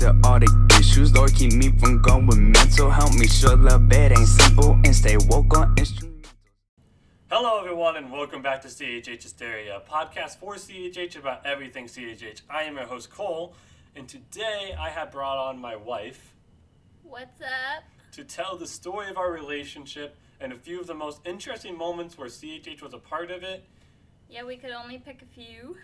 to all the issues. Lord, keep me from going mental. Help me sure the bed ain't simple and stay woke on instrumentals. Hello, everyone, and welcome back to CHH Hysteria, a podcast for CHH about everything CHH. I am your host, Cole, and today I have brought on my wife What's up? to tell the story of our relationship and a few of the most interesting moments where CHH was a part of it, Yeah, we could only pick a few.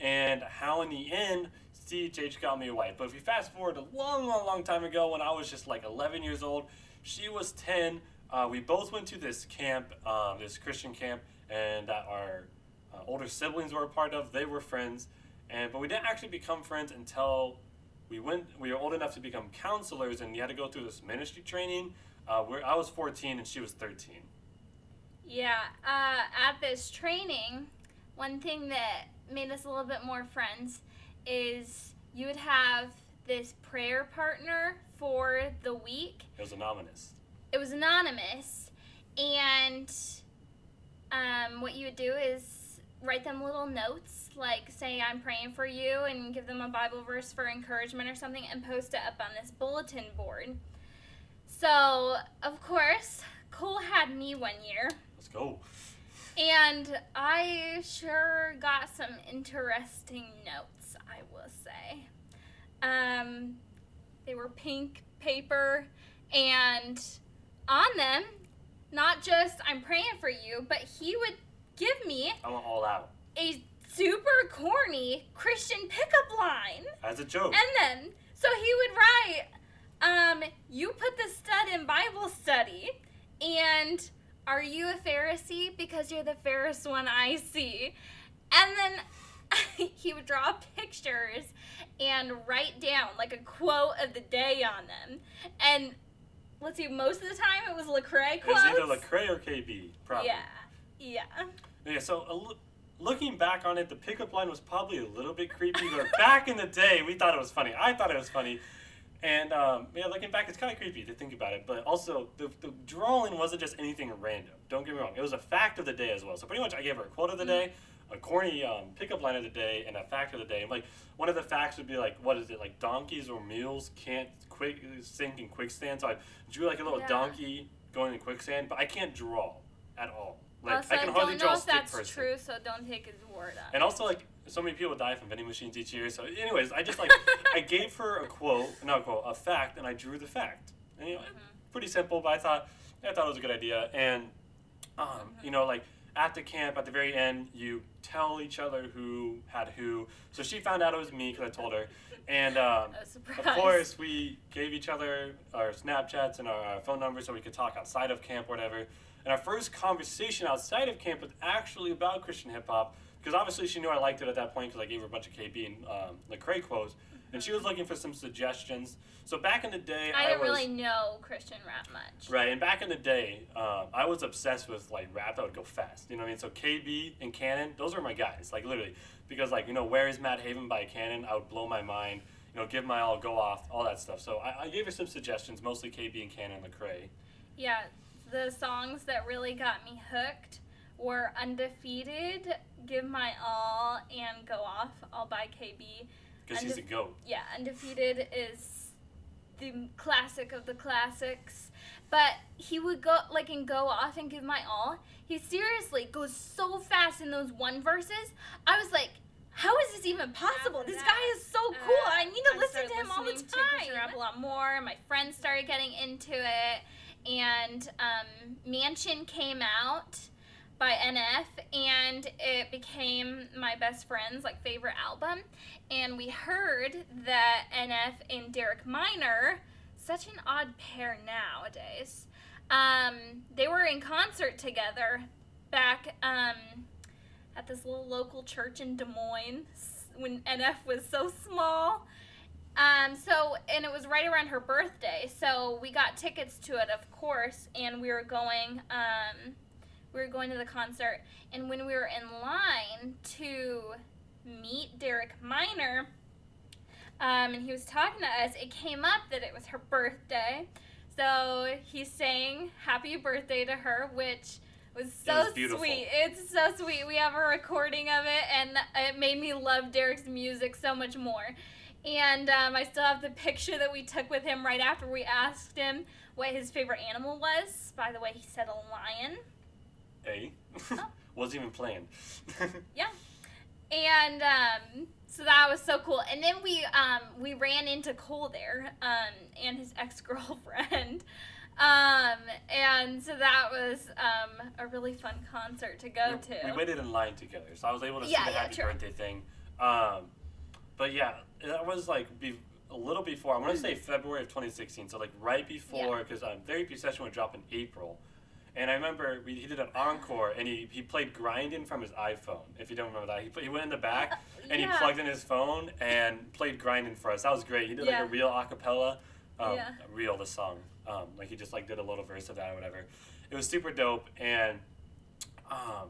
and how in the end CHH got me a wife. But if you fast forward a long, long, long time ago when I was just like 11 years old, she was 10. Uh, we both went to this camp, um, this Christian camp, and that our uh, older siblings were a part of. They were friends, and but we didn't actually become friends until we went. We were old enough to become counselors, and you had to go through this ministry training. Uh, where I was 14 and she was 13. Yeah, uh, at this training, one thing that made us a little bit more friends is you would have this prayer partner for the week. It was anonymous. It was anonymous, and um, what you would do is write them little notes, like say I'm praying for you, and give them a Bible verse for encouragement or something, and post it up on this bulletin board. So, of course, Cole had me one year. Let's go. And I sure some interesting notes, I will say. Um, they were pink paper, and on them, not just I'm praying for you, but he would give me I went all out a super corny Christian pickup line. as a joke. And then, so he would write, um, you put the stud in Bible study, and are you a Pharisee? Because you're the fairest one I see. And then he would draw pictures and write down like a quote of the day on them. And let's see, most of the time it was Lecrae It was either Lecrae or KB, probably. Yeah, yeah. Yeah, so l- looking back on it, the pickup line was probably a little bit creepy, but back in the day, we thought it was funny. I thought it was funny. And um, yeah, looking back, it's kind of creepy to think about it. But also, the, the drawing wasn't just anything random. Don't get me wrong; it was a fact of the day as well. So pretty much, I gave her a quote of the day, a corny um, pickup line of the day, and a fact of the day. And like one of the facts would be like, what is it? Like donkeys or mules can't quick sink in quicksand. So I drew like a little Yeah. donkey going in quicksand, but I can't draw at all. Like also, I can hardly don't draw know a if stick that's person. true, so don't take his word on And it. also, like, so many people die from vending machines each year. So, anyways, I just like I gave her a quote, not a quote, a fact, and I drew the fact. And you know, Mm-hmm. pretty simple, but I thought I thought it was a good idea. And um, Mm-hmm. you know, like at the camp, at the very end, you tell each other who had who. So she found out it was me because I told her. And um, of course, we gave each other our Snapchats and our, phone numbers so we could talk outside of camp, whatever. And our first conversation outside of camp was actually about Christian hip hop because obviously she knew I liked it at that point because I gave her a bunch of KB and um, Lecrae quotes, and she was looking for some suggestions. So back in the day, I didn't was, really know Christian rap much. Right, and back in the day, um, I was obsessed with like rap that would go fast. You know what I mean? So KB and Canon, those were my guys, like literally, because like you know, where is Matt Haven by Canon? I would blow my mind. You know, give my all, go off, all that stuff. So I, I gave her some suggestions, mostly KB and Canon, Lecrae. Yeah, the songs that really got me hooked were Undefeated, Give My All, and Go Off, all by KB. Because he's a goat. Yeah, Undefeated is the classic of the classics. But he would go, like, and go off and give my all. He seriously goes so fast in those one verses. I was like, how is this even possible? After This that, guy is so uh, cool. I need to I listen to him all the time. to Christian time. rap a lot more. My friends started getting into it, and um, Mansion came out by NF, and it became my best friend's like favorite album. And we heard that NF and Derek Minor, such an odd pair nowadays. Um, they were in concert together back um, at this little local church in Des Moines when NF was so small. Um, so, and it was right around her birthday. So we got tickets to it, of course, and we were going, um, we were going to the concert. And when we were in line to meet Derek Minor, um, and he was talking to us, it came up that it was her birthday. So he sang happy birthday to her, which was so was sweet. It's so sweet. We have a recording of it, and it made me love Derek's music so much more. And um, I still have the picture that we took with him right after we asked him what his favorite animal was. By the way, he said a lion. A. Oh. Wasn't even planned. Yeah. And um, so that was so cool. And then we um, we ran into Cole there um, and his ex girlfriend. Um, and so that was um, a really fun concert to go we, to. we waited in line together, so I was able to see Yeah, the yeah, happy true. birthday thing. Um, but yeah, that was like be, a little before. I want to say February of 2016, so like right before, because um, Therapy Session would drop in April. And I remember we, he did an encore, and he, he played Grinding from his iPhone. If you don't remember that, he, put- he went in the back and he plugged in his phone and played Grinding for us. That was great. He did Yeah. like a real acapella, um, Yeah. real the song. Um, like he just like did a little verse of that or whatever. It was super dope, and um,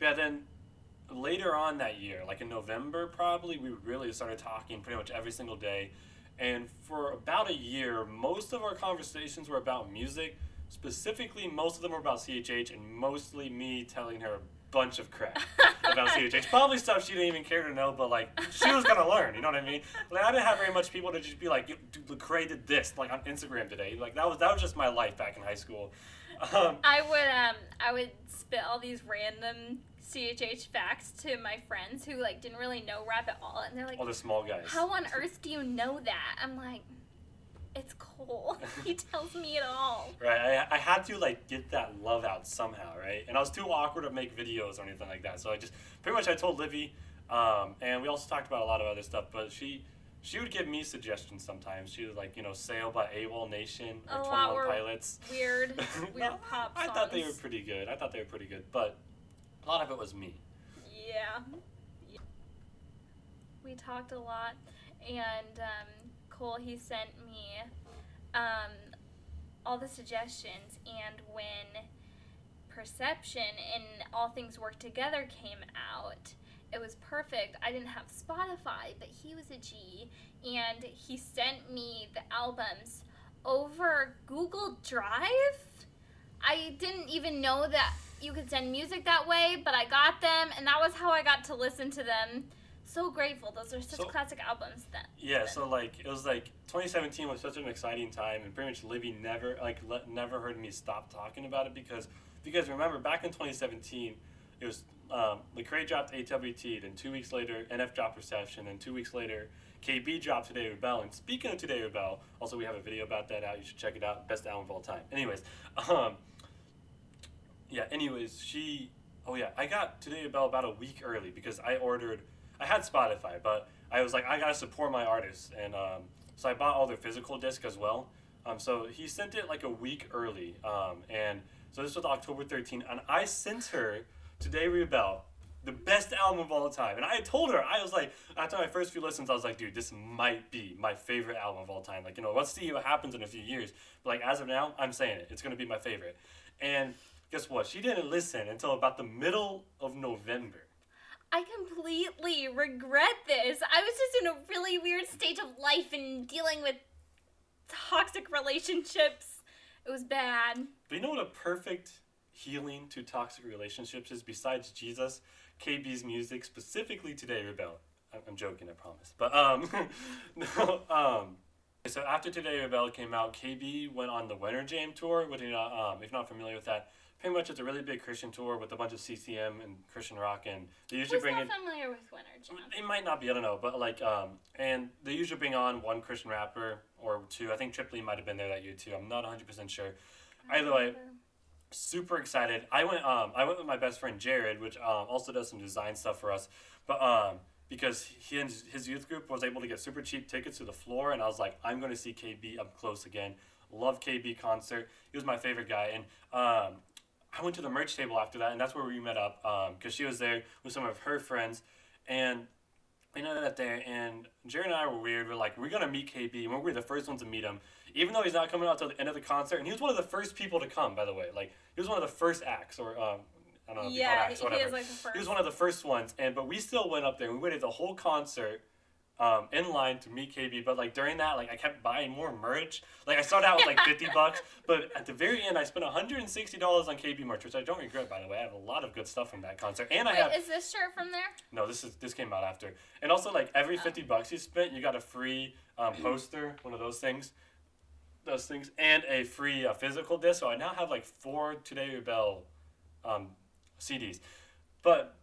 yeah, then later on that year, like in November probably, we really started talking pretty much every single day. And for about a year, most of our conversations were about music. Specifically, most of them were about CHH, and mostly me telling her a bunch of crap about CHH. Probably stuff she didn't even care to know, but like she was gonna learn. You know what I mean? Like I didn't have very much people to just be like, "Dude, Lecrae did this like on Instagram today." Like that was that was just my life back in high school. Um, I would um I would spit all these random CHH facts to my friends who like didn't really know rap at all, and they're like, all the small guys. "How on earth do you know that?" I'm like, "It's Cole. he tells me it all. Right. I, I had to like get that love out somehow, right? And I was too awkward to make videos or anything like that, so I just pretty much I told Livy, um, and we also talked about a lot of other stuff. But she she would give me suggestions sometimes. She was like, you know, "Sail" by AWOL Nation or A lot Twenty One were Pilots. Weird, weird No, pop I thought they were pretty good. I thought they were pretty good, but a lot of it was me. Yeah. We talked a lot, and um, Cole he sent me um, all the suggestions, and when Perception and All Things Work Together came out, it was perfect. I didn't have Spotify, but he was a G, and he sent me the albums over Google Drive. I didn't even know that you could send music that way, but I got them, and that was how I got to listen to them. So grateful. Those are such So- classic albums then. Yeah, so like it was like 2017 was such an exciting time, and pretty much Livy never like le- never heard me stop talking about it because if you guys remember back in 2017, it was um, Lecrae dropped AWT, then two weeks later NF dropped Perception, and two weeks later KB dropped Today Rebel. And speaking of Today Rebel, also we have a video about that out. You should check it out. Best album of all time. Anyways, um, yeah. Anyways, she. Oh yeah, I got Today Rebel about a week early because I ordered. I had Spotify, but I was like, I gotta support my artists, and um, so I bought all their physical disc as well. Um, so he sent it like a week early, um, and so this was October 13th, and I sent her Today Rebel, the best album of all time. And I told her, I was like, after my first few listens, I was like, dude, this might be my favorite album of all time. Like, you know, let's see what happens in a few years. But like as of now, I'm saying it. It's gonna be my favorite. And guess what? She didn't listen until about the middle of November. I completely regret this. I was just in a really weird stage of life and dealing with toxic relationships. It was bad. But you know what a perfect healing to toxic relationships is besides Jesus? KB's music, specifically Today Rebel. I'm, joking, I promise. But um, no, um. So after Today Rebel came out, KB went on the Winter Jam tour. Which, know, um, if you're not familiar with that, pretty much it's a really big Christian tour with a bunch of CCM and Christian rock, and they usually Who's bring not in. familiar with Winter Jam? It might not be, I don't know, but like, um, and they usually bring on one Christian rapper or two. I think Triple E might have been there that year too. I'm not 100% sure. Either way, super excited. I went, um, I went with my best friend Jared, which um, also does some design stuff for us, but um, because he and his- his youth group was able to get super cheap tickets to the floor, and I was like, I'm going to see KB up close again. Love KB concert. He was my favorite guy, and um, I went to the merch table after that, and that's where we met up because she was there with some of her friends, and we ended up there. And Jared and I were weird. We're like, we're gonna meet KB, and we were the first ones to meet him, even though he's not coming out till the end of the concert. And he was one of the first people to come, by the way. Like he was one of the first acts, or um, I don't know if Yeah, acts, he whatever. is like the first. He was one of the first ones, and but we still went up there. and We waited the whole concert um, in line to meet KB. But like during that, like I kept buying more merch. Like I started out with like 50 bucks, but at the very end, I spent 160 dollars on KB merch, which I don't regret by the way. I have a lot of good stuff from that concert, and I have is this shirt from there? no. This is this came out after, and also like every 50 bucks you spent, you got a free um, poster, one of those things. Those things and a free uh, physical disc. So I now have like four Today Rebel um, CDs. But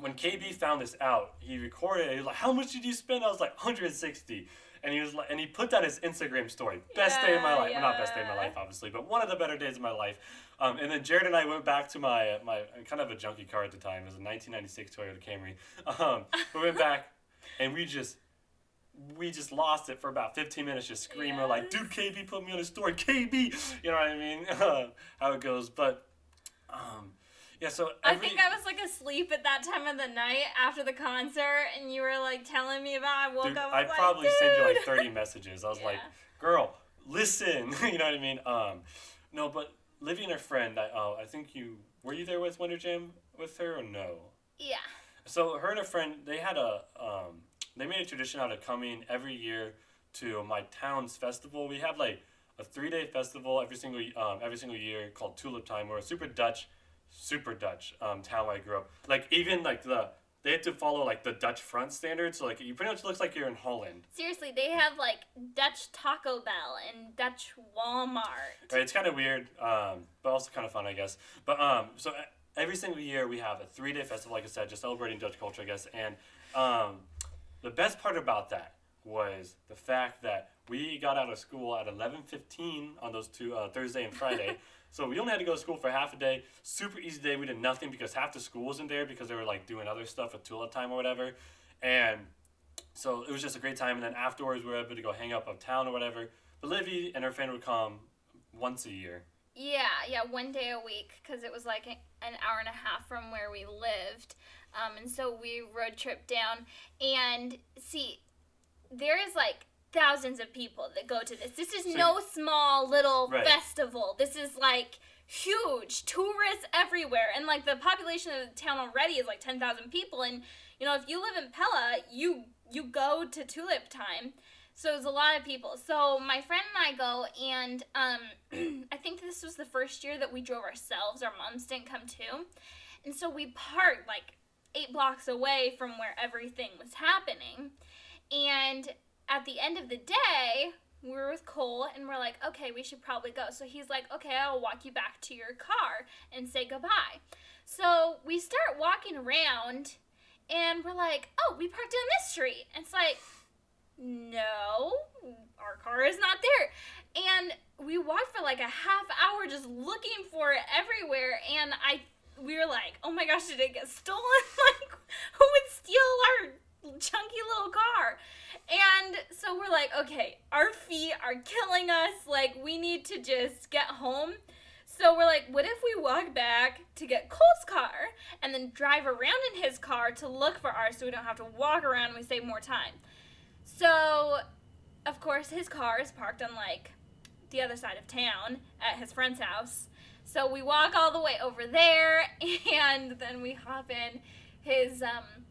when KB found this out, he recorded it. He was like, "How much did you spend?" I was like, "160." And he was like, and he put that as Instagram story. Best day of my Yeah, life. Well, not best day of my life, obviously, but one of the better days of my life. Um, and then Jared and I went back to my my kind of a junky car at the time. It was a 1996 Toyota Camry. Um, we went back, and we just we just lost it for about 15 minutes, just screaming like, "Dude, KB put me on his story, KB." You know what I mean? How it goes, but um, yeah. So I think I was like asleep at that time of the night after the concert, and you were like telling me about. I woke Dude, up. I like, probably sent you like 30 messages. I was like, girl, listen. you know what I mean? Um, no, but Livy and her friend, I, uh, I think you, were you there with Winter Jam with her or no? Yeah. So her and her friend, they had a, um, they made a tradition out of coming every year to my town's festival. We have like a three day festival every single um, every single year called Tulip Time. We're a super Dutch, super Dutch um, town I grew up. Like even like the they had to follow like the Dutch front standards. So like you pretty much looks like you're in Holland. Seriously, they have like Dutch Taco Bell and Dutch Walmart. Right, it's kind of weird, um, but also kind of fun, I guess. But um, so every single year we have a three day festival, like I said, just celebrating Dutch culture, I guess. And um, the best part about that was the fact that we got out of school at eleven fifteen on those two uh, Thursday and Friday. so we only had to go to school for half a day. Super easy day. We did nothing because half the school wasn't there because they were like doing other stuff at Tulip time or whatever. And so it was just a great time. And then afterwards, we were able to go hang out uptown or whatever. But Livy and her friend would come once a year. Yeah, yeah, one day a week because it was like an hour and a half from where we lived. Um, and so we road trip down. And see, there is like thousands of people that go to this. This is So- no small little Right. festival. This is like huge. Tourists everywhere. And like the population of the town already is like 10,000 people. And you know if you live in Pella you you go to tulip time. So it's a lot of people. So my friend and I go and um I think this was the first year that we drove ourselves. Our moms didn't come too. And so we parked like eight blocks away from where everything was happening. And at the end of the day we were with Cole and we're like, okay, we should probably go. So he's like, okay, I'll walk you back to your car and say goodbye. So we start walking around and we're like, oh, we parked on this street. And it's like, no, our car is not there. And we walked for like a half hour just looking for it everywhere. And I, we were like, oh my gosh, did it get stolen? like, who would steal our chunky little car? And so we're like, okay, our feet are killing us. Like, we need to just get home. So we're like, what if we walk back to get Cole's car and then drive around in his car to look for ours so we don't have to walk around and we save more time? So, of course, his car is parked on like the other side of town at his friend's house. So we walk all the way over there and then we hop in his um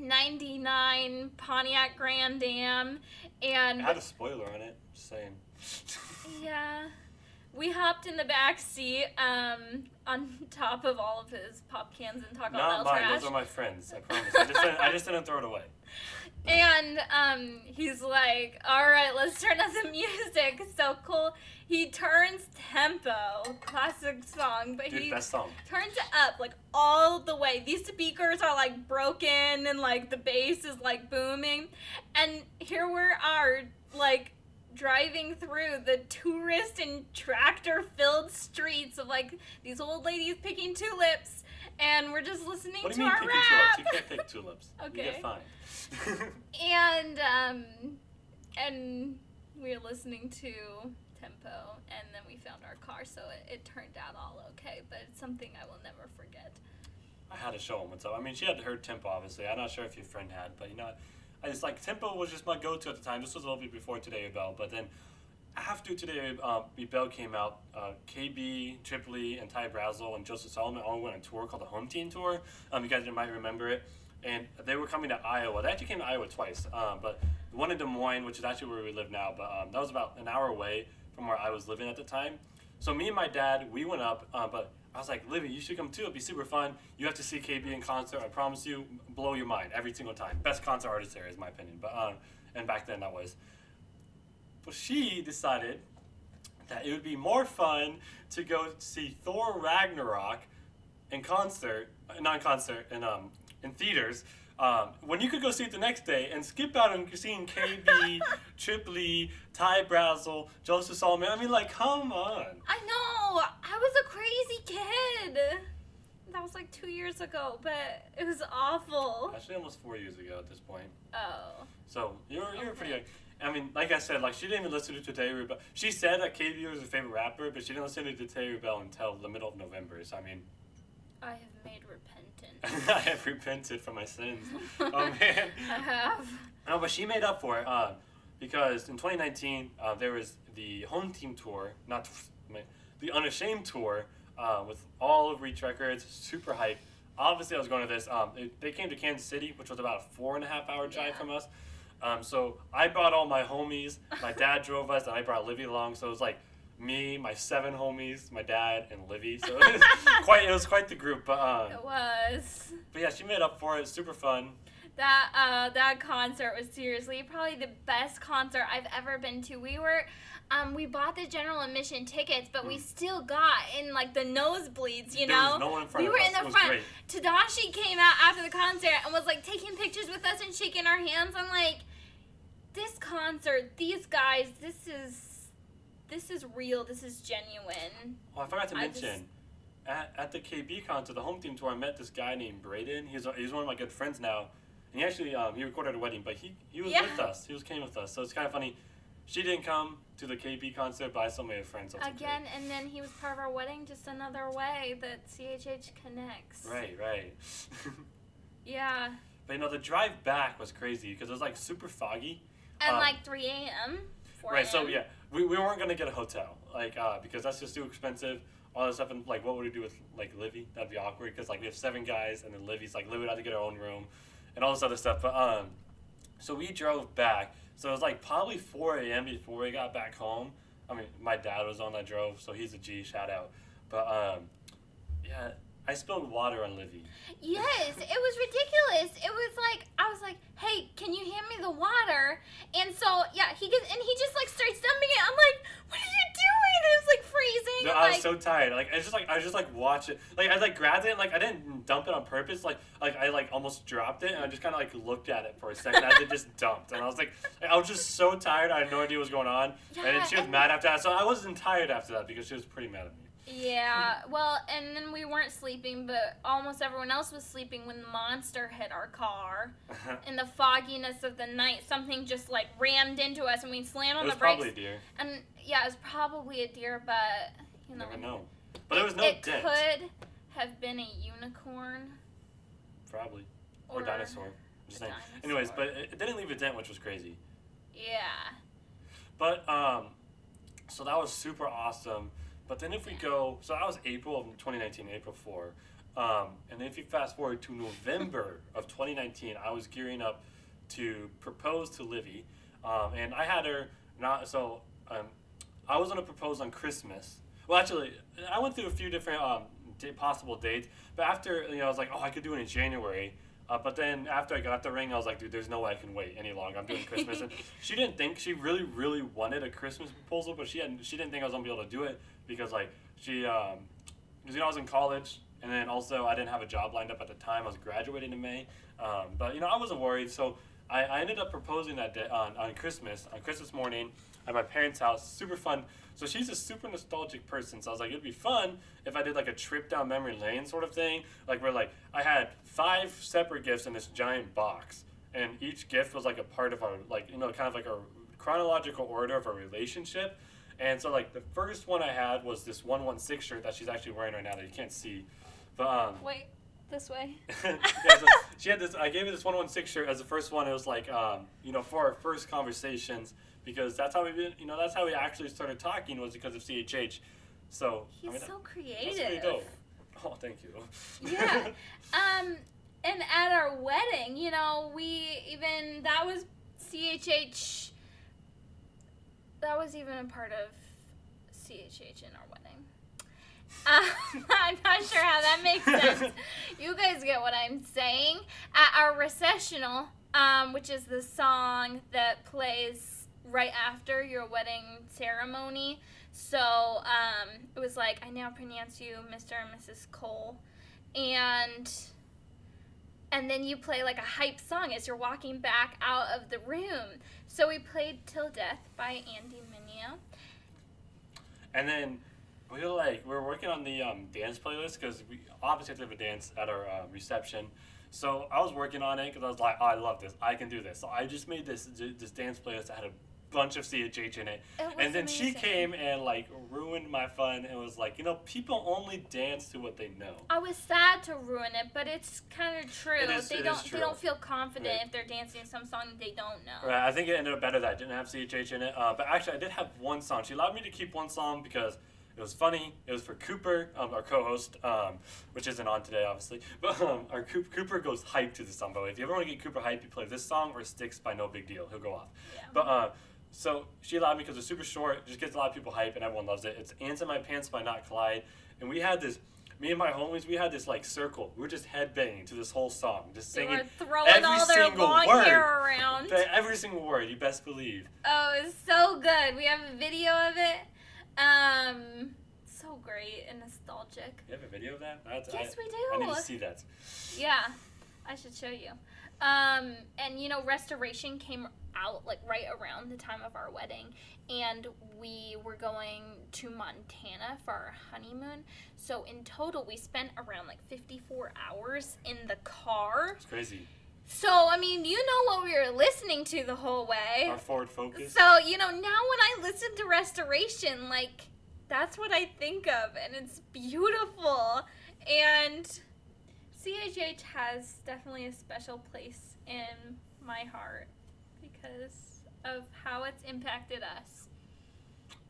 99 Pontiac Grand Am and It had a spoiler on it. Just saying. yeah. We hopped in the back seat um on top of all of his pop cans and Taco Not Bell mine. trash. Those are my friends. I promise. I just didn't, I just didn't throw it away. And um, he's like, "All right, let's turn up the music." So cool. He turns tempo, classic song, but Dude, he best song. turns it up like all the way. These speakers are like broken, and like the bass is like booming. And here we are, like driving through the tourist and tractor filled streets of like these old ladies picking tulips. And we're just listening What do to you mean our picking rap. tulips? You can't pick tulips. You Okay. get fined. and um and we were listening to tempo and then we found our car so it, it turned out all okay but it's something i will never forget I had to show him what's up. I mean, she had heard Tempo, obviously. I'm not sure if your friend had, but you know, I just like Tempo was just my go-to at the time. This was a little bit before Today Bell, but then after Today uh, Bell came out, uh, KB, Trip Lee, and Ty Brasel and Joseph Solomon all went on tour called the Home Team Tour. Um, you guys might remember it. and they were coming to Iowa. They actually came to Iowa twice, um, but one in Des Moines, which is actually where we live now, but um, that was about an hour away from where I was living at the time. So me and my dad, we went up, uh, but I was like, Livy, you should come too. It'd be super fun. You have to see KB in concert. I promise you, blow your mind every single time. Best concert artist there, is my opinion. But um, and back then that was. But she decided that it would be more fun to go see Thor Ragnarok in concert, uh, not in concert, in um in theaters. Um, when you could go see it the next day and skip out on seeing KB, Trip Lee, Ty Brasel, Joseph Solomon. I mean, like, come on. I know. I was a crazy kid. That was like two years ago, but it was awful. Actually, almost four years ago at this point. Oh. So you're you're Okay. pretty young. I mean, like I said, like she didn't even listen to Today Rebel. She said that KB was her favorite rapper, but she didn't listen to Today Rebel until the middle of November. So I mean, I have made repentance. I have repented for my sins. Oh man. I have. No, but she made up for it uh, because in 2019 uh, there was the home team tour, not the Unashamed tour uh, with all of Reach Records, super hype. Obviously, I was going to this. Um, it, they came to Kansas City, which was about a four and a half hour drive Yeah. from us. Um, so I brought all my homies. My dad drove us, and I brought Livy along. So it was like me, my seven homies, my dad, and Livy. So it was quite it was quite the group. But um, It was. but yeah, she made up for it. Super fun. That uh, that concert was seriously probably the best concert I've ever been to. We were, um, we bought the general admission tickets, but we Mm. still got in like the nosebleeds. You There know, was no one in front we were us. in the It front. great. Tedashii came out after the concert and was like taking pictures with us and shaking our hands. I'm like, this concert, these guys, this is, this is real. This is genuine. Oh, I forgot to I mention. just- At, at the KB concert, the home team tour, I met this guy named Braden. He's, he's one of my good friends now. And he actually um, he recorded a wedding, but he, he was Yeah. with us. He was came with us. So it's kind of funny. She didn't come to the KB concert, but I still made a friend. So it's okay. Again, and then he was part of our wedding. Just another way that CHH connects. Right, right. Yeah. but you know, the drive back was crazy because it was like super foggy. And Um, like 3 a.m. 4 Right, so yeah, we, we weren't gonna get a hotel, like, uh, because that's just too expensive. All this stuff, and like, what would we do with like Livy? That'd be awkward because like we have seven guys, and then Livy's like Livy would have to get her own room, and all this other stuff. But um, so we drove back. So it was like probably 4 a.m. before we got back home. I mean, my dad was on that drove, so he's a G. Shout out. But um, yeah, I spilled water on Livy. Yes, it was ridiculous. It was like I was like, "Hey, can you hand me the water?" And so yeah, he gets and he just like starts dumping it. I'm like, "What are you doing?" It was like freezing. No, and, I was like, so tired. Like I just like I just like watch it. Like I like grabbed it. Like I didn't dump it on purpose. Like like I like almost dropped it, and I just kind of like looked at it for a second as it just dumped. And I was like, I was just so tired. I had no idea what was going on. yeah, and then she was and- mad after that. So I wasn't tired after that because she was pretty mad at me. Yeah, well, and then we weren't sleeping, but almost everyone else was sleeping when the monster hit our car. In the fogginess of the night, something just like rammed into us, and we slammed it on the brakes. probably a deer. And yeah, it was probably a deer, but you know, never know. But there was no dent. it dent. could have been a unicorn Probably or, or, dinosaur. Just a saying. Anyways, but it, it didn't leave a dent, which was crazy. yeah, But um, so that was super awesome. But then if we go, so that was April of 2019, April 4. Um, and if you fast forward to November of 2019, I was gearing up to propose to Livy. Um, and I had her not, so um, I was going to propose on Christmas. Well, actually, I went through a few different um, possible dates. But after, you know, I was like, oh, I could do it in January. Uh, but then after I got the ring, I was like, dude, there's no way I can wait any longer. I'm doing Christmas. and she didn't think she really, really wanted a Christmas proposal, but she had she didn't think I was gonna be able to do it because like she, um, because you know I was in college, and then also I didn't have a job lined up at the time. I was graduating in May, um, but you know I wasn't worried. So I, I ended up proposing that day on on Christmas on Christmas morning at my parents' house. Super fun. So she's a super nostalgic person. So I was like, it'd be fun if I did like a trip down memory lane sort of thing. Like where like I had five separate gifts in this giant box, and each gift was like a part of our like you know kind of like a chronological order of a relationship. And so like the first one I had was this one one six shirt that she's actually wearing right now that you can't see, but um. wait, this way. yeah, so she had this. I gave her this one one six shirt as the first one. It was like, um, you know, for our first conversations because that's how we, been- you know, that's how we actually started talking was because of CHH. So He's I mean, so that's creative. pretty dope. Oh, thank you. Yeah. Um, and at our wedding, you know, we even that was CHH. That was even a part of CHH in our wedding. Um, I'm not sure how that makes sense. you guys get what I'm saying. At our recessional, um, which is the song that plays right after your wedding ceremony. So um, it was like, I now pronounce you Mr. and Mrs. Cole. And and then you play like a hype song as you're walking back out of the room. So we played Till Death by Andy Mineo. And then we were like, we were working on the um, dance playlist because we obviously have to have a dance at our uh, reception. So I was working on it because I was like, oh, I love this. I can do this. So I just made this this dance playlist that had a bunch of CHH in it. It and then she came and like ruined my fun and was like, you know, people only dance to what they know. I was sad to ruin it, but it's kind of true. Is- they don't true. they don't feel confident Right. if they're dancing some song that they don't know. Right, I think it ended up better that I didn't have CHH in it. Uh, but actually, I did have one song. She allowed me to keep one song because it was funny. It was for Cooper, um, our co-host, um, which isn't on today, obviously. But um, our Coop- Cooper goes hype to the song. By the way, if you ever want to get Cooper hype, you play this song or Sticks by No Big Deal. He'll go off. Yeah. But uh, so she allowed me because it's super short. Just gets a lot of people hype, and everyone loves it. It's "Ants in My Pants" by Not Collide, and we had this. Me and my homies, we had this like circle. We were just headbanging to this whole song, just They singing were throwing every all their single long word. hair around. every single word. You best believe. Oh, it's so good. We have a video of it. Um, so great and nostalgic. You have a video of that? That's, Yes, I, we I need do. to see that. Yeah, I should show you. Um, and you know, Restoration came out like right around the time of our wedding, and we were going to Montana for our honeymoon. So in total, we spent around like 54 hours in the car. It's crazy. So I mean, you know what we were listening to the whole way. Our forward focus. So, you know, now when I listen to Restoration, like, that's what I think of, and it's beautiful. And CHH has definitely a special place in my heart because of how it's impacted us.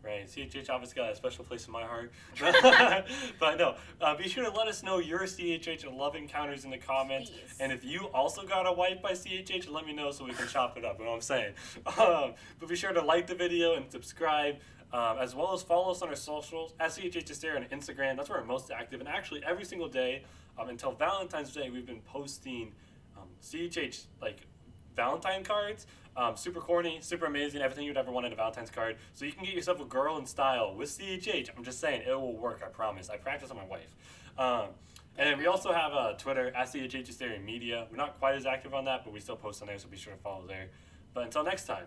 Right. CHH obviously got a special place in my heart. but no, uh, be sure to let us know your CHH love encounters in the comments. Please. And if you also got a wipe by CHH, let me know so we can chop it up. You know what I'm saying? Um, but be sure to like the video and subscribe. Um, as well as follow us on our socials at CHH Hysteria on Instagram. That's where we're most active. And actually, every single day um, until Valentine's Day, we've been posting um, CHH like Valentine cards. Um, super corny, super amazing, everything you'd ever want in a Valentine's card. So you can get yourself a girl in style with CHH. I'm just saying, it will work, I promise. I practice on my wife. Um, and we also have uh, Twitter, at CHH Hysteria Media. We're not quite as active on that, but we still post on there, so be sure to follow there. But until next time.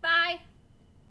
Bye.